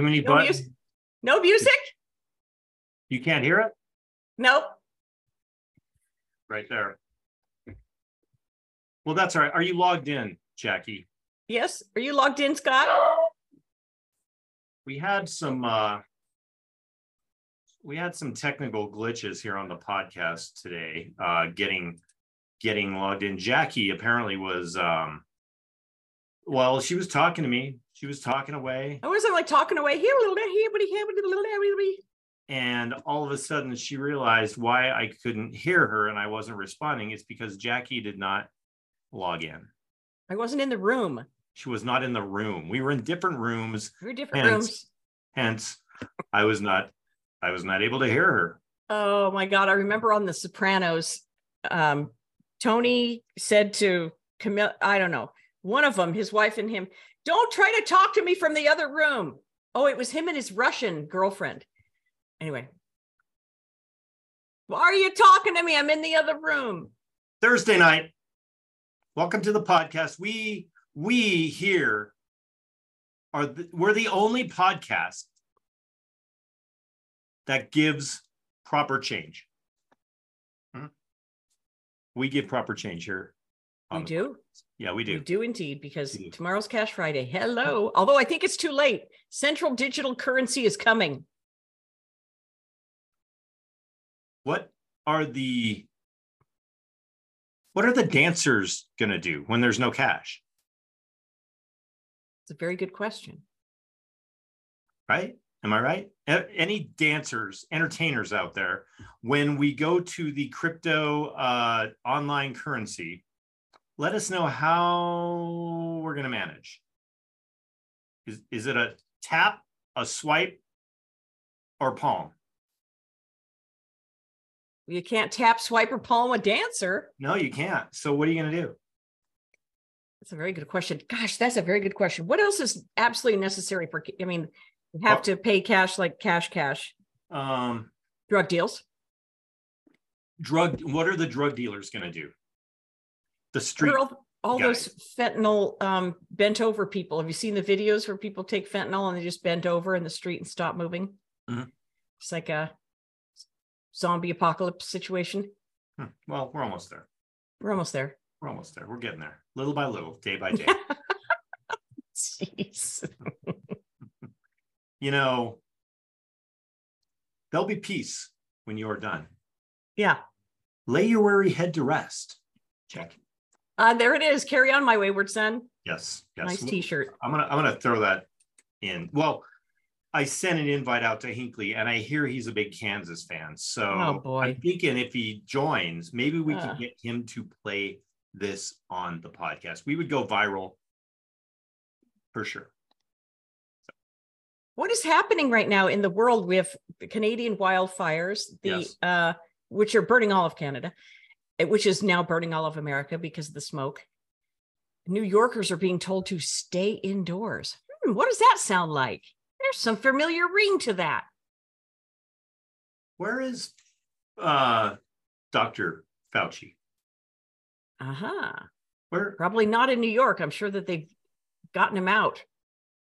Too many No buttons. music? No music? You can't hear it? Nope. Right there. Well, that's all right. Are you logged in, Jackie? Yes. Are you logged in, Scott? We had some uh we had some technical glitches here on the podcast today, uh getting getting logged in. Jackie apparently was um well, she was talking to me. She was talking away. I wasn't like talking away here, a little bit, here, but here, but little bit. and all of a sudden she realized why I couldn't hear her and I wasn't responding. It's because Jackie did not log in. I wasn't in the room. She was not in the room. We were in different rooms, We were different Hence- rooms. hence I was not I was not able to hear her. Oh my God. I remember on The Sopranos, um, Tony said to Camille, I don't know, one of them, his wife and him, don't try to talk to me from the other room. Oh, it was him and his Russian girlfriend. Anyway. Why are you talking to me? I'm in the other room. Thursday night. Welcome to the podcast. We we here are the, we're the only podcast that gives proper change. Hmm? We give proper change here. We do. podcast. Yeah, we do. We do indeed, because do. tomorrow's Cash Friday. Hello. Although I think it's too late. Central digital currency is coming. What are the what are the dancers gonna do when there's no cash? It's a very good question. right? Am I right? Any dancers, entertainers out there, when we go to the crypto uh, online currency, let us know how we're going to manage. Is, is it a tap, a swipe, or palm? You can't tap, swipe, or palm a dancer. No, you can't. So what are you going to do? That's a very good question. Gosh, that's a very good question. What else is absolutely necessary for? I mean, you have Well- to pay cash like cash, cash, Um, drug deals. drug. What are the drug dealers going to do? The street. all, all those fentanyl um, bent over people? Have you seen the videos where people take fentanyl and they just bend over in the street and stop moving? Mhm. It's like a zombie apocalypse situation. Hmm, Well, we're almost there. We're almost there. We're almost there. We're getting there, little by little, day by day. Jeez. you know, there'll be peace when you are done. Yeah. Lay your weary head to rest. Check. Uh, there it is. Carry on, my wayward son. Yes. Yes. Nice t-shirt. I'm gonna I'm gonna throw that in. Well, I sent an invite out to Hinkley, and I hear he's a big Kansas fan. So Oh, boy. I'm thinking if he joins, maybe we Ah. can get him to play this on the podcast. We would go viral for sure. What is happening right now in the world? Have the Canadian wildfires, the Yes. uh, which are burning all of Canada, which is now burning all of America because of the smoke. New Yorkers are being told to stay indoors. Hmm, what does that sound like? There's some familiar ring to that. Where is uh Dr. Fauci? Uh huh. Where Probably not in New York. I'm sure that they've gotten him out.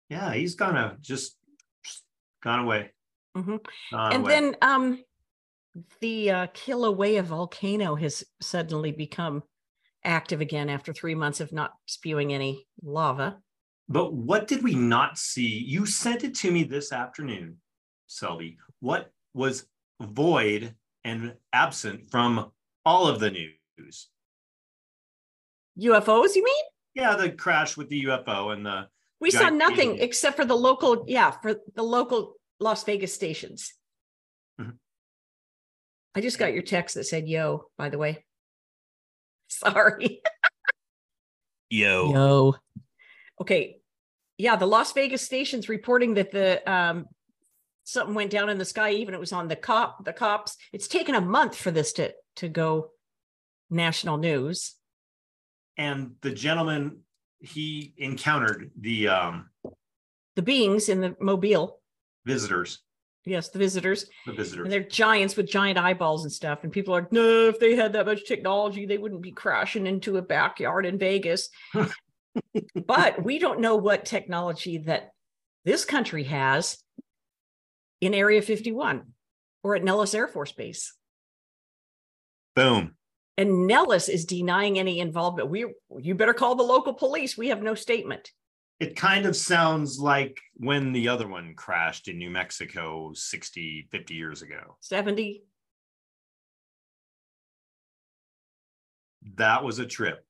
yeah, he's gonna just just gone away. Mhm. Gone and away. then um the uh, Kilauea volcano has suddenly become active again after three months of not spewing any lava. But what did we not see? You sent it to me this afternoon, Selby. What was void and absent from all of the news? UFOs, you mean? Yeah, the crash with the UFO and the We saw nothing alien. except for the local, yeah, for the local Las Vegas stations. Mhm. I just got your text that said yo, by the way. Sorry. yo. Yo. Okay. Yeah, the Las Vegas stations reporting that the um something went down in the sky, even it was on the cop, the cops. It's taken a month for this to to go national news. And the gentleman he encountered the um The beings in the mobile, visitors, yes, the visitors, the visitors. and they're giants with giant eyeballs and stuff. And people are like, no, if they had that much technology, they wouldn't be crashing into a backyard in Vegas. but we don't know what technology that this country has in Area 51 or at Nellis Air Force Base. Boom. And Nellis is denying any involvement. We you better call the local police. We have no statement. It kind of sounds like when the other one crashed in New Mexico 60, 50 years ago. 70. That was a trip.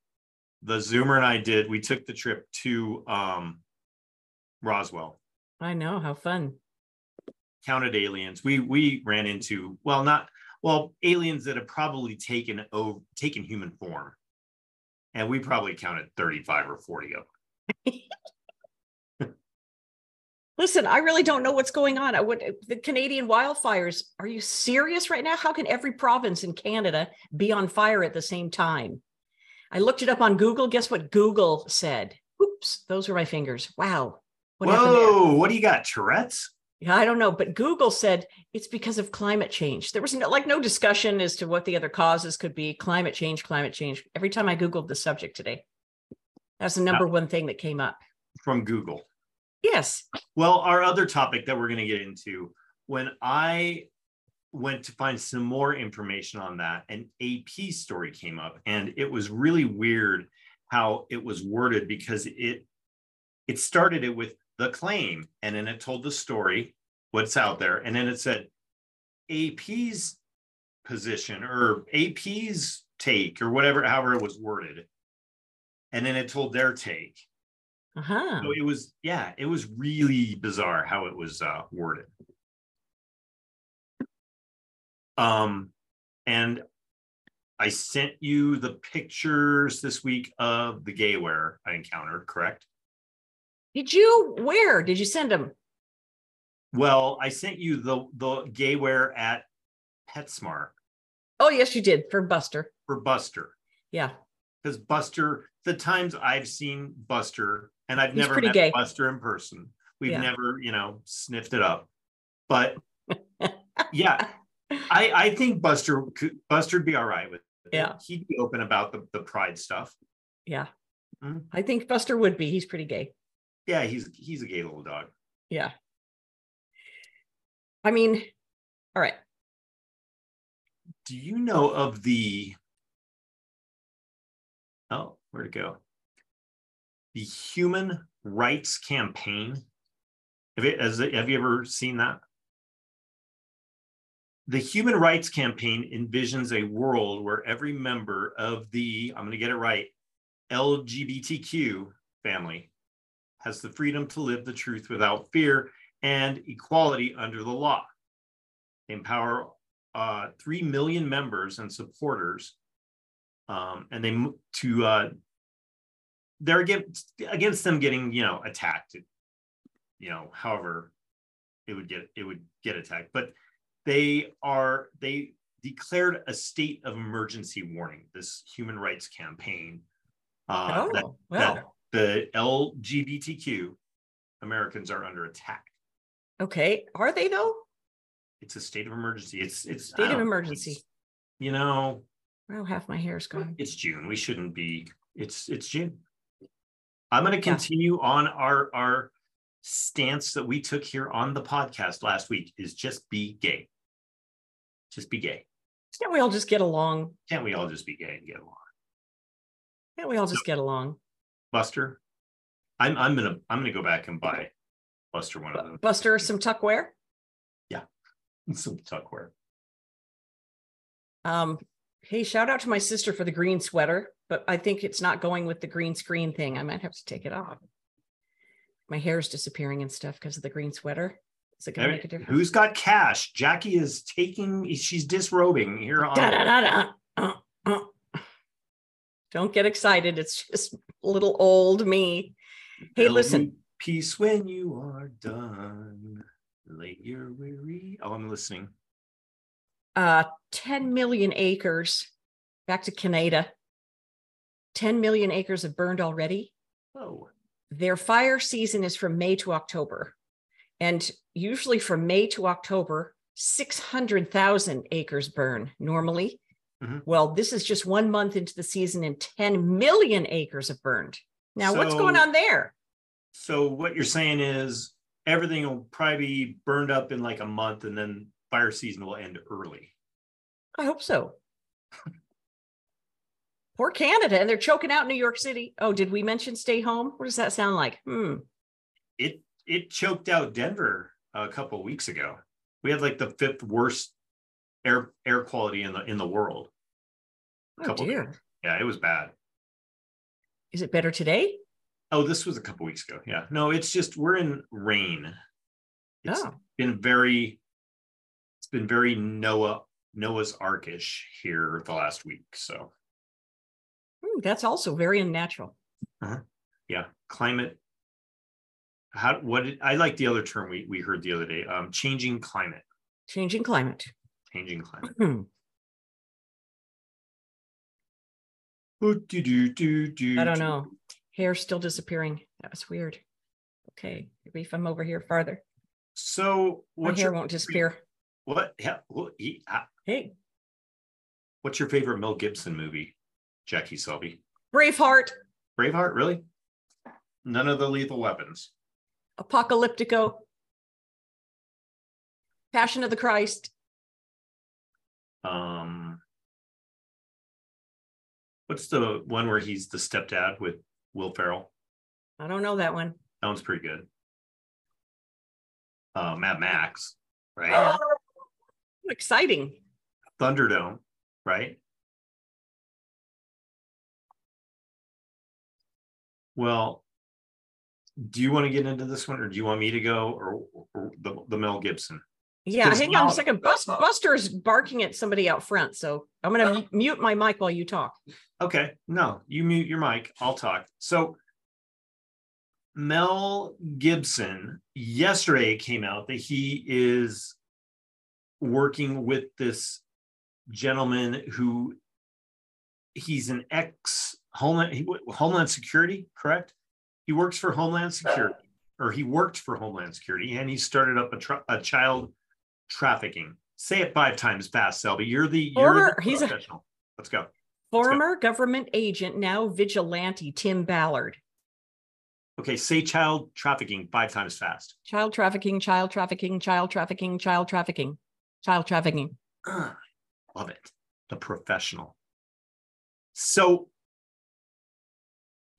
The Zoomer and I did, we took the trip to um, Roswell. I know how fun. Counted aliens. We we ran into well, not well, aliens that have probably taken over taken human form. And we probably counted 35 or 40 of them. Listen, I really don't know what's going on. I would the Canadian wildfires. Are you serious right now? How can every province in Canada be on fire at the same time? I looked it up on Google. Guess what Google said? Oops, those were my fingers. Wow. What Whoa, what do you got? Tourette's? Yeah, I don't know, but Google said it's because of climate change. There was no, like no discussion as to what the other causes could be. Climate change, climate change. Every time I Googled the subject today, that's the number one thing that came up from Google. Yes. Well, our other topic that we're going to get into when I went to find some more information on that, an AP story came up, and it was really weird how it was worded because it it started it with the claim. And then it told the story, what's out there. And then it said AP's position or AP's take or whatever, however it was worded. And then it told their take. Uh-huh. So it was, yeah, it was really bizarre how it was uh, worded. Um, and I sent you the pictures this week of the gayware I encountered, correct? Did you? Where did you send them? Well, I sent you the the gayware at PetSmart. Oh yes, you did for Buster. For Buster. Yeah. Because Buster, the times I've seen Buster, and I've He's never met gay. Buster in person. We've Yeah. never, you know, sniffed it up. But yeah, I I think Buster could Buster'd be all right with it. Yeah. He'd be open about the the pride stuff. Yeah. Mhm. I think Buster would be. He's pretty gay. Yeah, he's he's a gay little dog. Yeah. I mean, all right. Do you know of the oh, where'd it go? The Human Rights Campaign. Have you, it- have you ever seen that? The Human Rights Campaign envisions a world where every member of the, I'm going to get it right, LGBTQ family has the freedom to live the truth without fear and equality under the law. They empower uh, 3 million members and supporters um, and they to uh, they're against against them getting you know attacked you know however it would get it would get attacked but they are they declared a state of emergency warning this human rights campaign uh, oh, that, that the lgbtq americans are under attack okay. Are they though? it's a state of emergency it's it's State of emergency. you know Well, half my hair's gone. It's June. We shouldn't be. It's it's June. I'm going to continue on our our stance that we took here on the podcast last week is just be gay. Just be gay. Can't we all just get along? Can't we all just be gay and get along? Can't we all just get along? Buster, I'm I'm gonna I'm gonna go back and buy Buster one of those. Buster, some tuckware. Yeah, Some tuckware. Um, hey, shout out to my sister for the green sweater, but I think it's not going with the green screen thing. I might have to take it off. My hair's disappearing and stuff because of the green sweater. Is it going to make a difference? Who's got cash? Jackie is taking. She's disrobing here on. Da-da-da-da. Uh, uh. Don't get excited. It's just a little old me. Hey, listen. Peace when you are done. Lay your weary. Oh, I'm listening. Uh, 10 million acres back to Canada. 10 million acres have burned already. Oh, Their fire season is from May to October. And usually from May to October, 600,000 acres burn normally. Mhm. Well, this is just one month into the season and 10 million acres have burned. Now, what's going on there? so what you're saying is everything will probably be burned up in like a month and then fire season will end early. I hope so. Poor Canada, and they're choking out New York City. Oh, did we mention stay home? What does that sound like? Hmm. It it choked out Denver a couple of weeks ago. We had like the fifth worst air air quality in the in the world. A oh dear. Days. Yeah, it was bad. Is it better today? Oh, this was a couple weeks ago. Yeah. No, it's just we're in rain. It's oh. been very it's been very Noah Noah's Arkish here the last week. So hmm, that's also very unnatural. Uh-huh. Yeah. Climate. How what did, I like the other term we, we heard the other day, um, changing climate. Changing climate. Changing climate. Hmm. do, do, do, do, I don't know hair still disappearing. That was weird. Okay, maybe if I'm over here farther. So my hair won't disappear. What? Yeah. Well, he, hey, what's your favorite Mel Gibson movie, Jackie Selby? Braveheart. Braveheart, really? None of the Lethal Weapons. Apocalyptico. Passion of the Christ. Um, what's the one where he's the stepdad with Will Ferrell. I don't know that one. That one's pretty good. Uh, Mad Max, right? Exciting. Thunderdome, right? Well, do you want to get into this one, or do you want me to go, or, or the, the Mel Gibson? Yeah, hang on a second. Bus, Buster's barking at somebody out front, so I'm going to uh, mute my mic while you talk. Okay, no, you mute your mic. I'll talk. So, Mel Gibson yesterday came out that he is working with this gentleman who he's an ex Homeland Homeland Security, correct? He works for Homeland Security, or he worked for Homeland Security, and he started up a, a child trafficking. Say it five times fast, Selby. You're the former. You're the he's a let's go. Former let's go. government agent, now vigilante, Tim Ballard. Okay, say child trafficking five times fast. Child trafficking, child trafficking, child trafficking, child trafficking, child trafficking. Uh, love it. The professional. So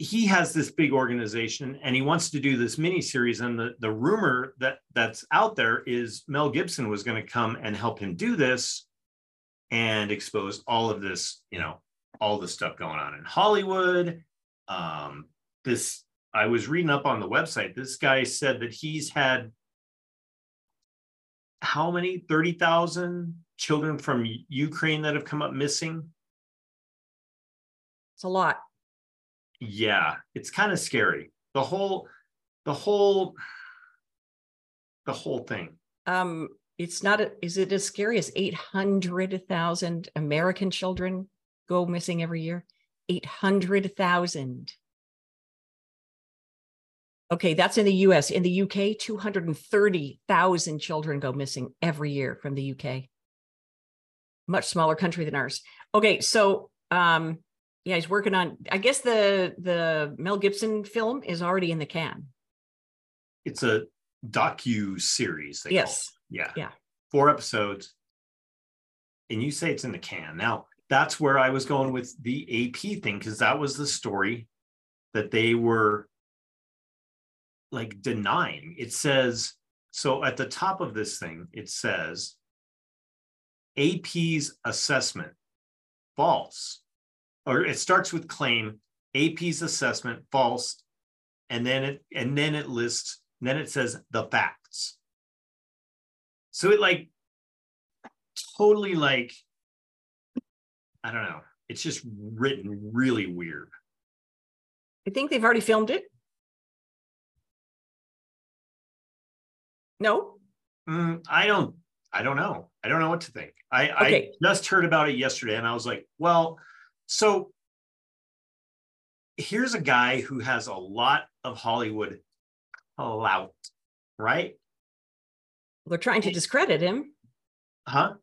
he has this big organization and he wants to do this mini series and the, the rumor that that's out there is mel gibson was going to come and help him do this and expose all of this you know all the stuff going on in hollywood um, this i was reading up on the website this guy said that he's had how many? 30,000 children from ukraine that have come up missing? It's a lot. Yeah it's kind of scary. The whole the whole the whole thing. Um it's not a, is it as scary as 800,000 american children go missing every year? 800,000 okay that's in the US in the UK 230,000 children go missing every year from the UK much smaller country than ours okay so um yeah, he's working on. I guess the the Mel Gibson film is already in the can. It's a docu series. Yes. Yeah. Yeah. Four episodes, and you say it's in the can. Now that's where I was going with the AP thing because that was the story that they were like denying. It says so at the top of this thing. It says AP's assessment false or it starts with claim, AP's assessment false, and then it and then it lists, then it says the facts. So it like totally like I don't know. It's just written really weird. I think they've already filmed it. No. Mm, I don't. I don't know. I don't know what to think. I, okay. I just heard about it yesterday, and I was like, well, so here's a guy who has a lot of Hollywood clout, right? They're trying to discredit him. Huh?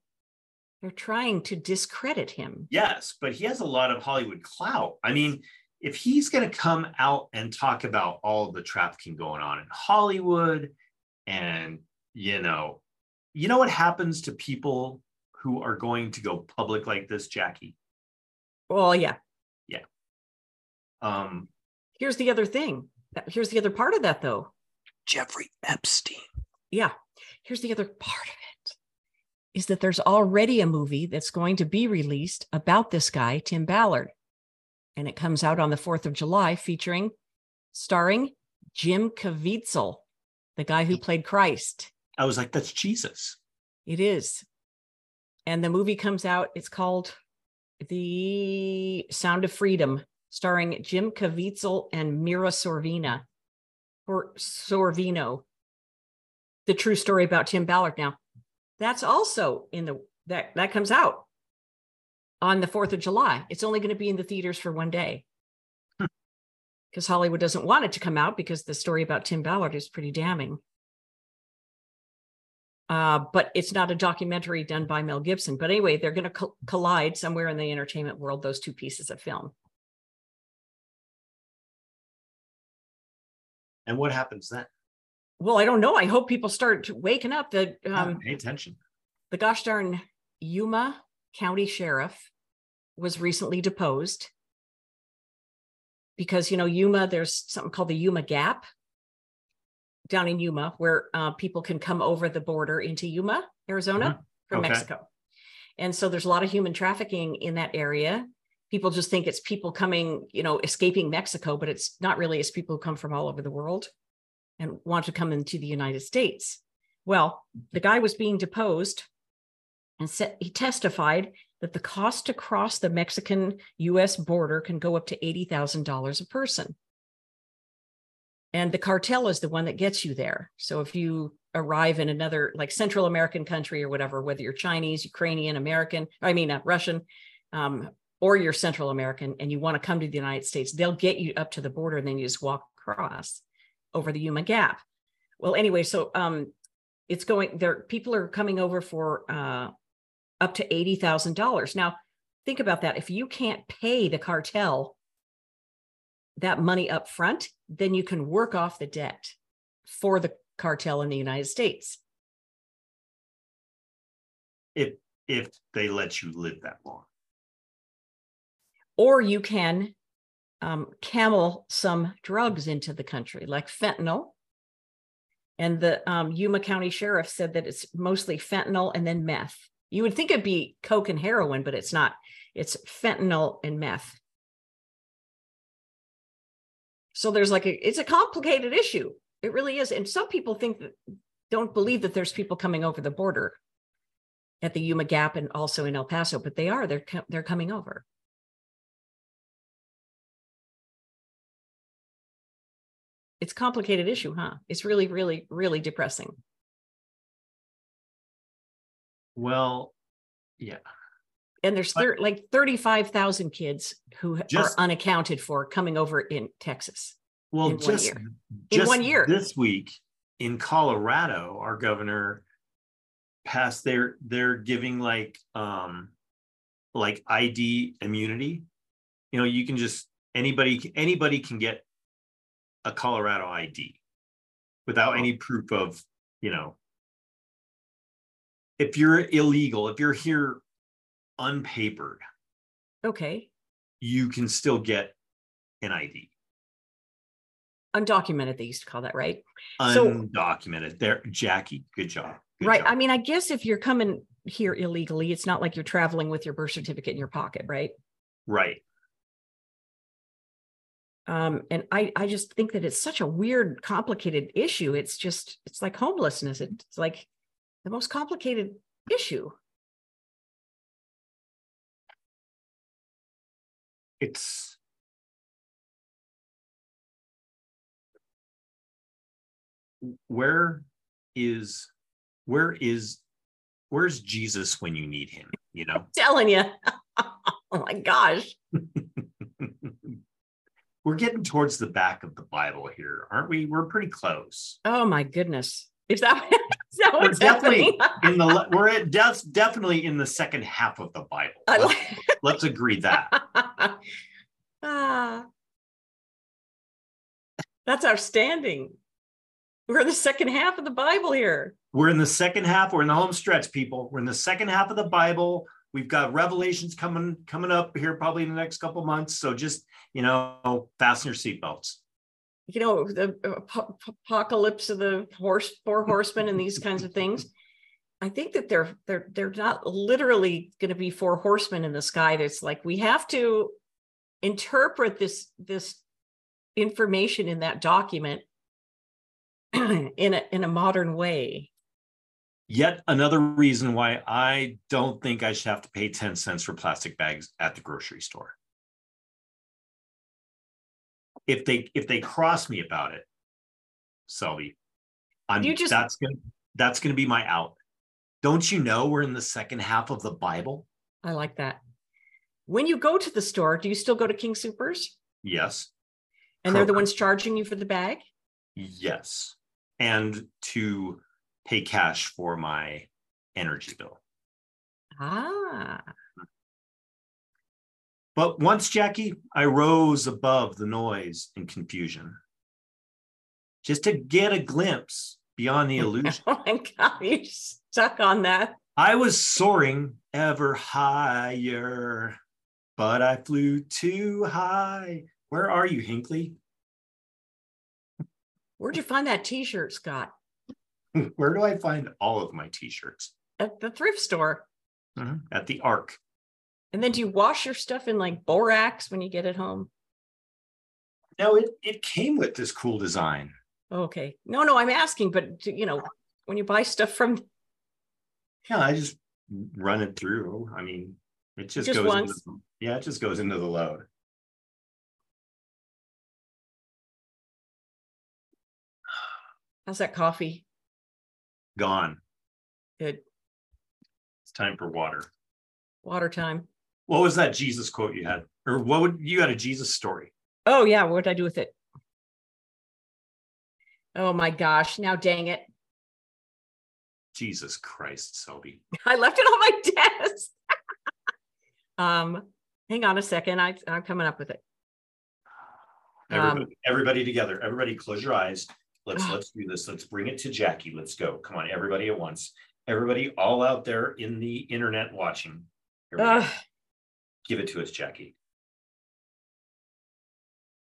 They're trying to discredit him. Yes, but he has a lot of Hollywood clout. I mean, if he's going to come out and talk about all the trafficking going on in Hollywood and you know, you know what happens to people who are going to go public like this, Jackie? Well, yeah. Yeah. Um, Here's the other thing. Here's the other part of that, though. Jeffrey Epstein. Yeah. Here's the other part of it is that there's already a movie that's going to be released about this guy, Tim Ballard. And it comes out on the 4th of July featuring, starring Jim Caviezel, the guy who played Christ. I was like, that's Jesus. It is. And the movie comes out, it's called The Sound of Freedom, starring Jim Caviezel and Mira Sorvina or Sorvino. The true story about Tim Ballard. Now, that's also in the that that comes out on the 4th of July. It's only going to be in the theaters for one day. Because. Hollywood doesn't want it to come out because the story about Tim Ballard is pretty damning. Uh, but it's not a documentary done by Mel Gibson. But anyway, they're going to co- collide somewhere in the entertainment world, those two pieces of film. And what happens then? Well, I don't know. I hope people start waking up. The um, pay attention. The gosh darn Yuma County Sheriff was recently deposed because you know Yuma. There's something called the Yuma Gap down in Yuma where uh, people can come over the border into Yuma, Arizona mm-hmm. from okay. Mexico. And so there's a lot of human trafficking in that area people just think it's people coming, you know, escaping Mexico, but it's not really. It's people who come from all over the world and want to come into the United States. Well, the guy was being deposed and said he testified that the cost to cross the Mexican US border can go up to $80,000 a person. And the cartel is the one that gets you there. So if you arrive in another like Central American country or whatever, whether you're Chinese, Ukrainian, American, I mean, not Russian, um, or you're Central American and you want to come to the United States, they'll get you up to the border and then you just walk across over the Yuma Gap. Well, anyway, so um, it's going there. People are coming over for uh, up to eighty thousand dollars. Now, think about that. If you can't pay the cartel that money up front, then you can work off the debt for the cartel in the United States. If if they let you live that long or you can um, camel some drugs into the country, like fentanyl. And the um, Yuma County Sheriff said that it's mostly fentanyl and then meth. You would think it'd be coke and heroin, but it's not. It's fentanyl and meth. So there's like a, it's a complicated issue. It really is. And some people think that don't believe that there's people coming over the border at the Yuma Gap and also in El Paso, but they are. They're they're coming over. it's complicated issue, huh? It's really, really, really depressing. Well, yeah. And there's thir- like 35,000 kids who just, are unaccounted for coming over in Texas. Well, in just, one year. in one year. This week in Colorado, our governor passed their they're giving like um like ID immunity. You know, you can just anybody anybody can get a Colorado ID without any proof of, you know, if you're illegal, if you're here unpapered, okay, you can still get an ID. Undocumented, they used to call that, right? Undocumented. So, there, Jackie, good job. Good right. Job. I mean, I guess if you're coming here illegally, it's not like you're traveling with your birth certificate in your pocket, right? Right. Um, and I, I just think that it's such a weird, complicated issue. It's just, it's like homelessness. It's like the most complicated issue. It's where is where is where's Jesus when you need him? You know, I'm telling you. oh my gosh. we're getting towards the back of the Bible here, aren't we? We're pretty close. Oh my goodness. Is that, is that what's definitely in the we're at def, definitely in the second half of the Bible. Let's, let's agree that. ah, that's outstanding. We're in the second half of the Bible here. We're in the second half. We're in the home stretch, people. We're in the second half of the Bible. We've got revelations coming coming up here probably in the next couple months. So just you know, fasten your seatbelts. You know, the uh, apocalypse of the horse, four horsemen, and these kinds of things. I think that they're they're they're not literally going to be four horsemen in the sky. It's like we have to interpret this this information in that document in a in a modern way. Yet another reason why I don't think I should have to pay 10 cents for plastic bags at the grocery store. If they if they cross me about it, Selby, I'm you just, that's gonna that's gonna be my out. Don't you know we're in the second half of the Bible? I like that. When you go to the store, do you still go to King Soopers? Yes. And they're the ones charging you for the bag? Yes. And to pay cash for my energy bill. Ah. But once, Jackie, I rose above the noise and confusion just to get a glimpse beyond the illusion. oh my God, you're stuck on that. I was soaring ever higher, but I flew too high. Where are you, Hinckley? Where'd you find that t shirt, Scott? Where do I find all of my t shirts? At the thrift store. Mm-hmm. At the Arc. And then do you wash your stuff in like borax when you get it home? No, it, it came with this cool design. Okay. No, no, I'm asking, but you know, when you buy stuff from Yeah, I just run it through. I mean, it just, just goes. Into, yeah, it just goes into the load. How's that coffee? Gone. Good. It's time for water. Water time. What was that Jesus quote you had? Or what would you had a Jesus story? Oh yeah, what did I do with it? Oh my gosh, now dang it. Jesus Christ, Selby. I left it on my desk. um, hang on a second. I, I'm coming up with it. Everybody, um, everybody together. Everybody close your eyes. Let's let's do this. Let's bring it to Jackie. Let's go. Come on, everybody at once. Everybody all out there in the internet watching. Give it to us, Jackie.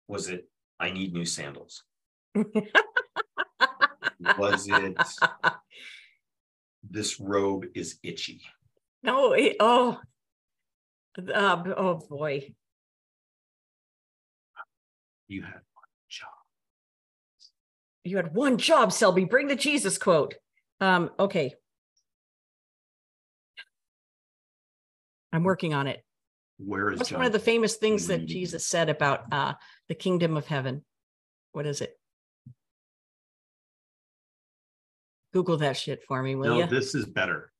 Was it I need new sandals? Was it this robe is itchy? No, it, oh, uh, oh boy. You had one job. You had one job, Selby. Bring the Jesus quote. Um, okay. I'm working on it. Where is What's one of the famous things that Jesus said about uh, the kingdom of heaven? What is it? Google that shit for me, will no, you? This is better.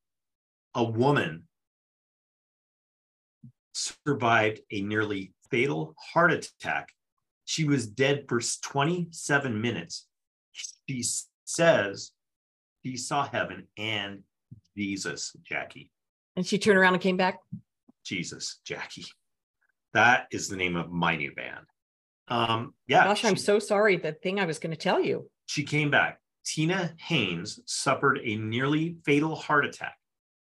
A woman survived a nearly fatal heart attack. She was dead for 27 minutes. She says she saw heaven and Jesus, Jackie. And she turned around and came back? Jesus, Jackie. That is the name of my new band. Um, yeah. Gosh, she, I'm so sorry. The thing I was going to tell you. She came back. Tina Haynes suffered a nearly fatal heart attack.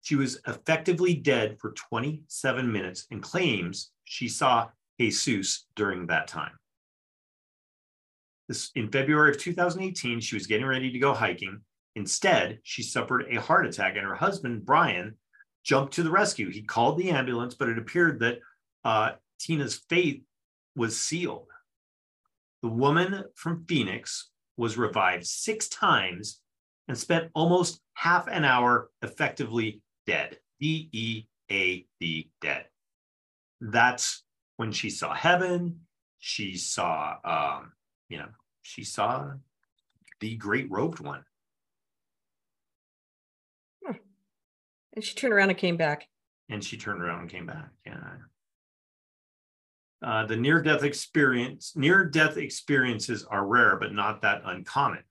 She was effectively dead for 27 minutes and claims she saw Jesus during that time. This, in February of 2018, she was getting ready to go hiking. Instead, she suffered a heart attack, and her husband, Brian, jumped to the rescue. He called the ambulance, but it appeared that uh, Tina's fate was sealed. The woman from Phoenix was revived six times and spent almost half an hour effectively dead. D E A D, dead. That's when she saw heaven. She saw, um, you know, she saw the great robed one. And she turned around and came back. And she turned around and came back. Yeah. Uh, the near death experience, near death experiences are rare, but not that uncommon.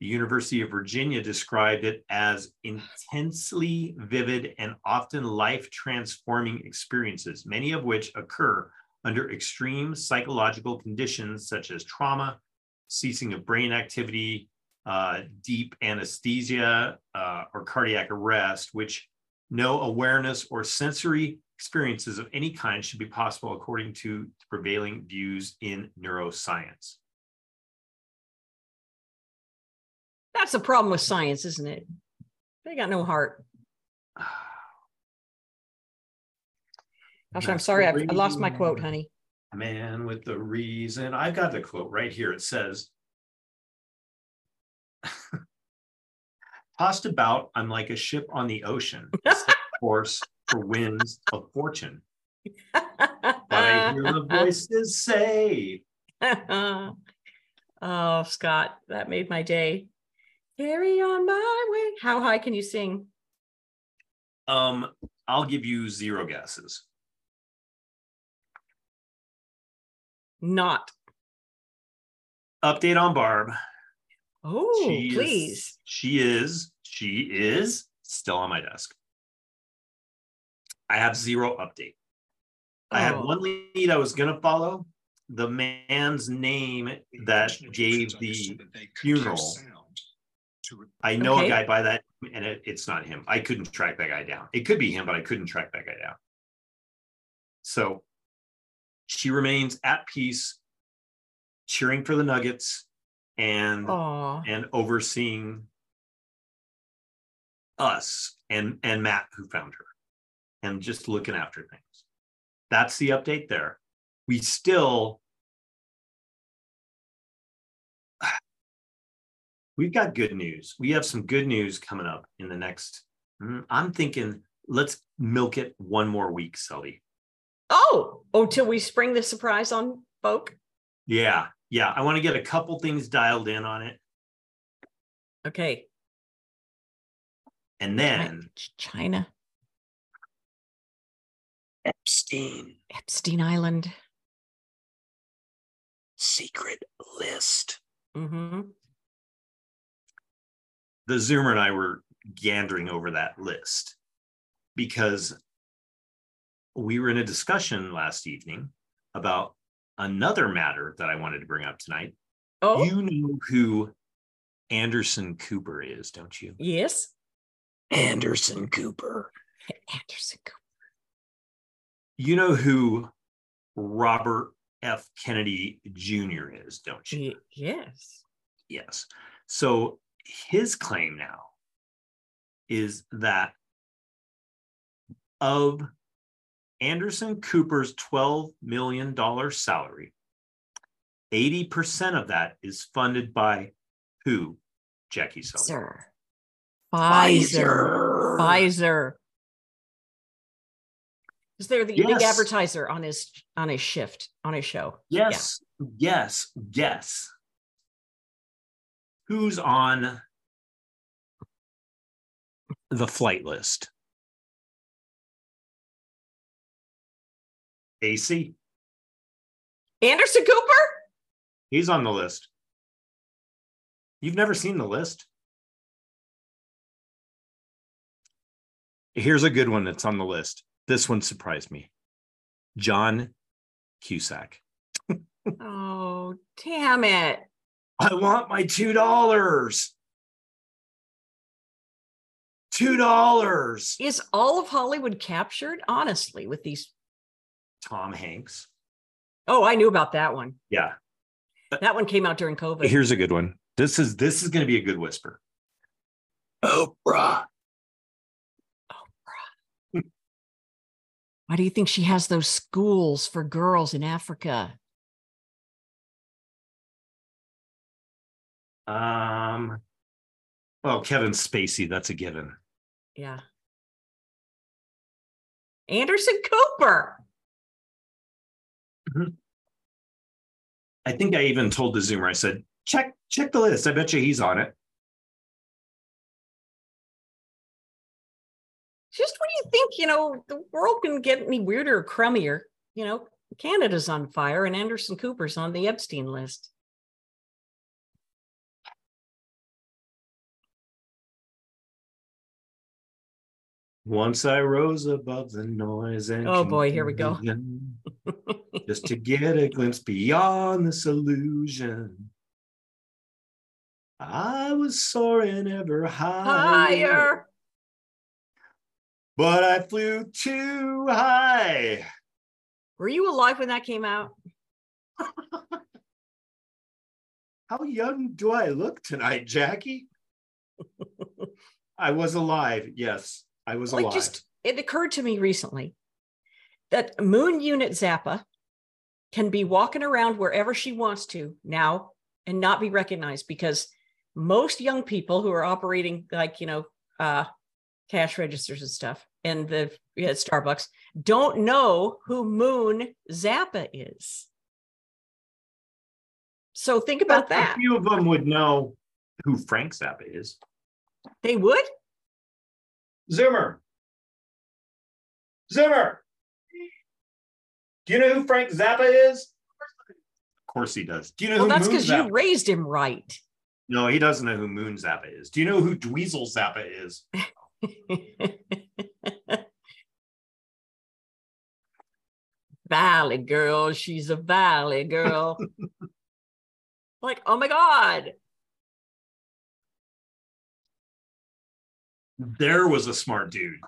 The University of Virginia described it as intensely vivid and often life transforming experiences, many of which occur under extreme psychological conditions such as trauma, ceasing of brain activity, uh, deep anesthesia uh, or cardiac arrest, which no awareness or sensory experiences of any kind should be possible according to the prevailing views in neuroscience. That's the problem with science, isn't it? They got no heart. Gosh, I'm sorry. I, I lost my quote, honey. Man with the reason. I've got the quote right here. It says, Tossed about, I'm like a ship on the ocean, course for winds of fortune. but I hear the voices say. oh, Scott, that made my day. Carry on my way. How high can you sing? Um, I'll give you zero guesses. Not. Update on Barb. Oh, she please. Is, she is, she is still on my desk. I have zero update. Oh. I had oh. one lead I was going to follow. The man's name that gave the funeral. I know okay. a guy by that, and it, it's not him. I couldn't track that guy down. It could be him, but I couldn't track that guy down. So she remains at peace, cheering for the Nuggets and Aww. and overseeing us and and Matt who found her and just looking after things. That's the update there. We still we've got good news. We have some good news coming up in the next. Mm, I'm thinking let's milk it one more week, Sully. Oh, oh, till we spring the surprise on folk. Yeah, yeah. I want to get a couple things dialed in on it. Okay. And then China. Epstein. Epstein Island. Secret list. Mm-hmm. The Zoomer and I were gandering over that list because we were in a discussion last evening about another matter that I wanted to bring up tonight. Oh, you know who Anderson Cooper is, don't you? Yes. Anderson Cooper. Anderson Cooper. You know who Robert F. Kennedy Jr. is, don't you? Yes. Yes. So his claim now is that of Anderson Cooper's $12 million salary, 80% of that is funded by who, Jackie Sir. Pfizer. Pfizer. Is there the yes. big advertiser on his on his shift on his show? Yes, yeah. yes, yes. Who's on the flight list? AC. Anderson Cooper? He's on the list. You've never seen the list? Here's a good one that's on the list. This one surprised me. John Cusack. oh, damn it. I want my $2. $2. Is all of Hollywood captured, honestly, with these Tom Hanks. Oh, I knew about that one. Yeah. That one came out during COVID. Here's a good one. This is this is going to be a good whisper. Oprah. Oprah. Why do you think she has those schools for girls in Africa? Um well, Kevin Spacey, that's a given. Yeah. Anderson Cooper. Mm-hmm. I think I even told the Zoomer, I said, check, check the list. I bet you he's on it. Just when you think, you know, the world can get any weirder or crummier, you know, Canada's on fire and Anderson Cooper's on the Epstein list. Once I rose above the noise and oh boy, here we go. Just to get a glimpse beyond this illusion. I was soaring ever higher. Higher. But I flew too high. Were you alive when that came out? How young do I look tonight, Jackie? I was alive. Yes, I was Like alive. just it occurred to me recently that Moon Unit Zappa can be walking around wherever she wants to now and not be recognized because most young people who are operating like you know uh cash registers and stuff and the yeah, Starbucks don't know who Moon Zappa is. So think about that. A few of them would know who Frank Zappa is. They would? Zimmer. Zimmer. Do you know who Frank Zappa is? Of course he does. Do you know Well, who that's because you raised him right. No, he doesn't know who Moon Zappa is. Do you know who Dweezil Zappa is? valley girl, she's a valley girl. like, oh my God. There was a smart dude.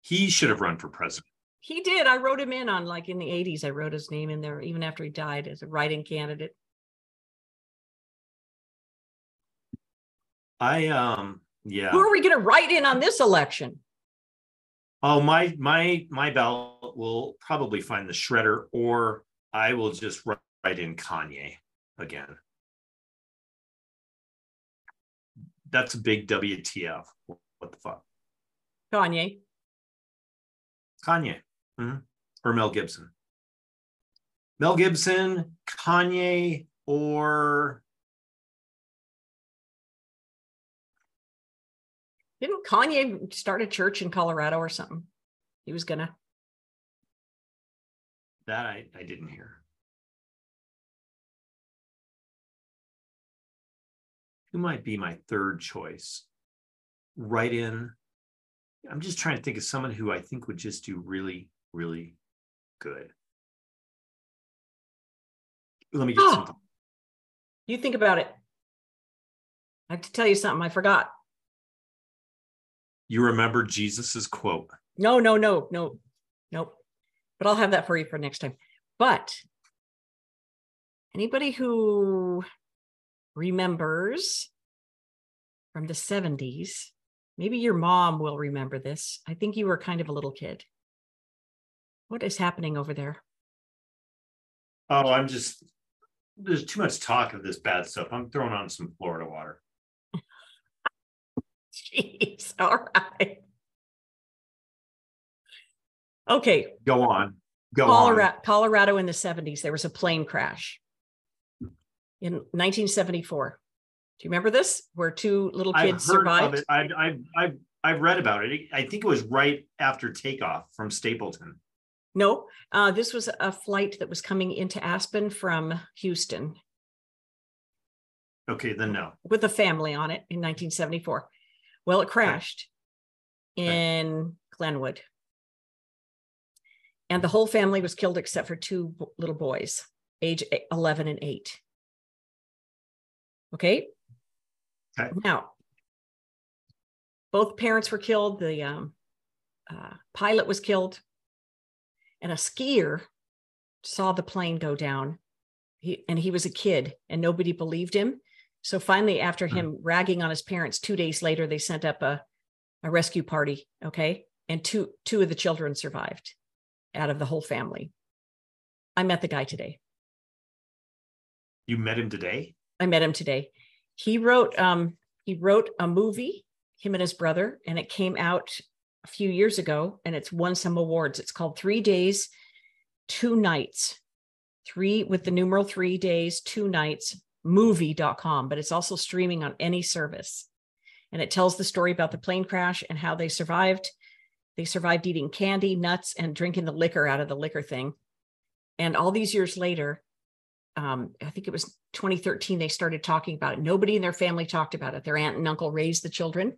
He should have run for president. He did. I wrote him in on like in the 80s. I wrote his name in there even after he died as a writing candidate. I um yeah. Who are we going to write in on this election? Oh, my my my ballot will probably find the shredder, or I will just write write in Kanye again. That's a big WTF. What the fuck? Kanye. Kanye Mhm. or Mel Gibson. Mel Gibson, Kanye, or Didn't Kanye start a church in Colorado or something? He was to. that I, I didn't hear. Who might be my third choice? Right in. I'm just trying to think of someone who I think would just do really, really good. Let me get Oh. something. You think about it. I have to tell you something I forgot. You remember Jesus's quote. No, no, no, no, nope. But I'll have that for you for next time. But anybody who remembers from the 70s, maybe your mom will remember this. I think you were kind of a little kid. What is happening over there? Oh, I'm just there's too much talk of this bad stuff. I'm throwing on some Florida water. Jeez. All right. Okay. Go on. Go on. Colorado, Colorado in the 70s, there was a plane crash in 1974. Do you remember this? Where two little kids survived? I've, I've, I've, I've read about it. I think it was right after takeoff from Stapleton. No, uh, this was a flight that was coming into Aspen from Houston Okay, then no. with a family on it in 1974. Well, it crashed in Glenwood. And the whole family was killed except for two little boys, age e- 11 and 8. Okay. Okay. Now, both parents were killed. The um, uh, pilot was killed. And a skier saw the plane go down. He, and he was a kid and nobody believed him. So finally, after Hmm. him ragging on his parents, two days later, they sent up a, a rescue party. Okay. And two two of the children survived out of the whole family. I met the guy today. You met him today? I met him today. He wrote um he wrote a movie, him and his brother, and it came out a few years ago and it's won some awards. It's called Three Days, Two Nights. Three with the numeral three days, two nights, movie.com, but it's also streaming on any service. And it tells the story about the plane crash and how they survived. They survived eating candy, nuts, and drinking the liquor out of the liquor thing. And all these years later, um, I think it was 2013, they started talking about it. Nobody in their family talked about it. Their aunt and uncle raised the children.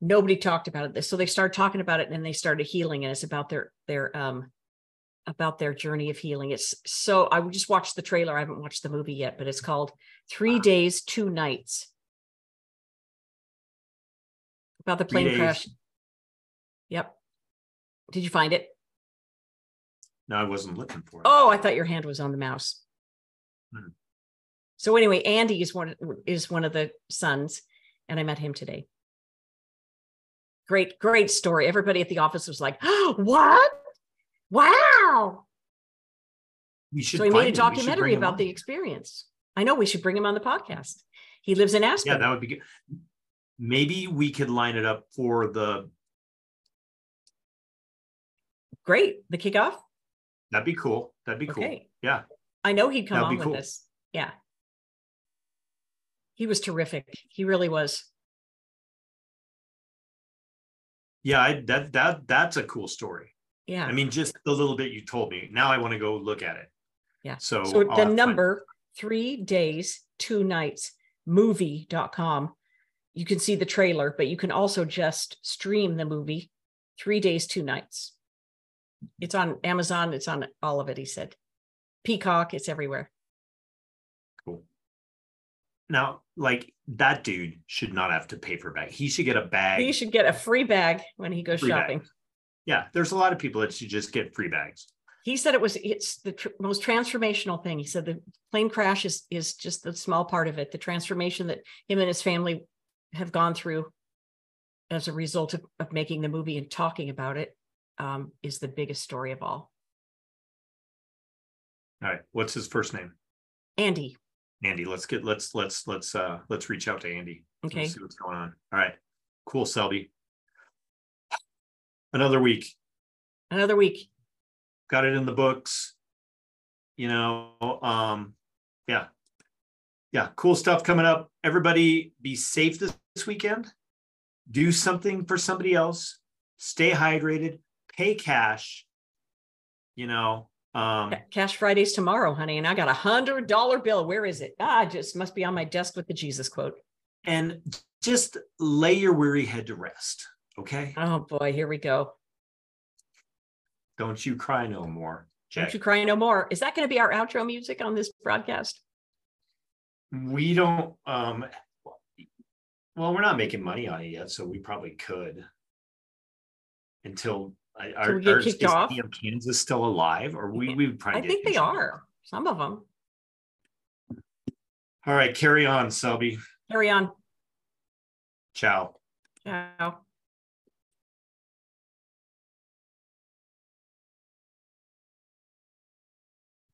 Nobody talked about it. So they started talking about it and they started healing. And it's about their their um about their journey of healing. It's so I just watched the trailer. I haven't watched the movie yet, but it's called Three Days, Two Nights. about the plane crash. Yep. Did you find it? No, I wasn't looking for it. Oh, I thought your hand was on the mouse. Hmm. So anyway, Andy is one is one of the sons, and I met him today. Great, great story. Everybody at the office was like, oh, "What? Wow!" we should So he made a him. We should documentary about the experience. I know we should bring him on the podcast. He lives in Aspen. Yeah, that would be good. Maybe we could line it up for the. Great. The kickoff. That'd be cool. That'd be cool. Okay. Yeah. I know he'd come That'd on with cool. us. Yeah. He was terrific. He really was. Yeah, I, that that that's a cool story. Yeah. I mean, just the little bit you told me. Now I want to go look at it. Yeah. So, so the have to find- number three days, two nights, movie.com. You can see the trailer, but you can also just stream the movie three days, two nights. It's on Amazon. It's on all of it, he said. Peacock, it's everywhere. Now, like that dude should not have to pay for a bag. He should get a bag. He should get a free bag when he goes Free bag. shopping. yeah, there's a lot of people that should just get free bags. He said it was it's the tr- most transformational thing. He said the plane crash is is just the small part of it. The transformation that him and his family have gone through as a result of, of making the movie and talking about it um, is the biggest story of all. All right. What's his first name? Andy, Andy. Let's get let's let's let's uh let's reach out to Andy. Okay, see what's going on. All right. Cool, Selby. Another week. another week. Got it in the books. You know, um, yeah. Yeah, cool stuff coming up. Everybody be safe this, this weekend. Do something for somebody else. Stay hydrated. Pay cash. You know, um, Cash Fridays tomorrow, honey, and I got a hundred dollar bill. Where is it? Ah, just must be on my desk with the Jesus quote. and just lay your weary head to rest. Okay. Oh boy, here we go. Don't you cry no more. Don't you cry no more. Is that going to be our outro music on this broadcast? we don't um well we're not making money on it yet so we probably could until I are, we get are- kicked is off? PM Kansas still alive or we we would probably I think they are. Some of them. all right carry on Selby Carry on. ciao Ciao.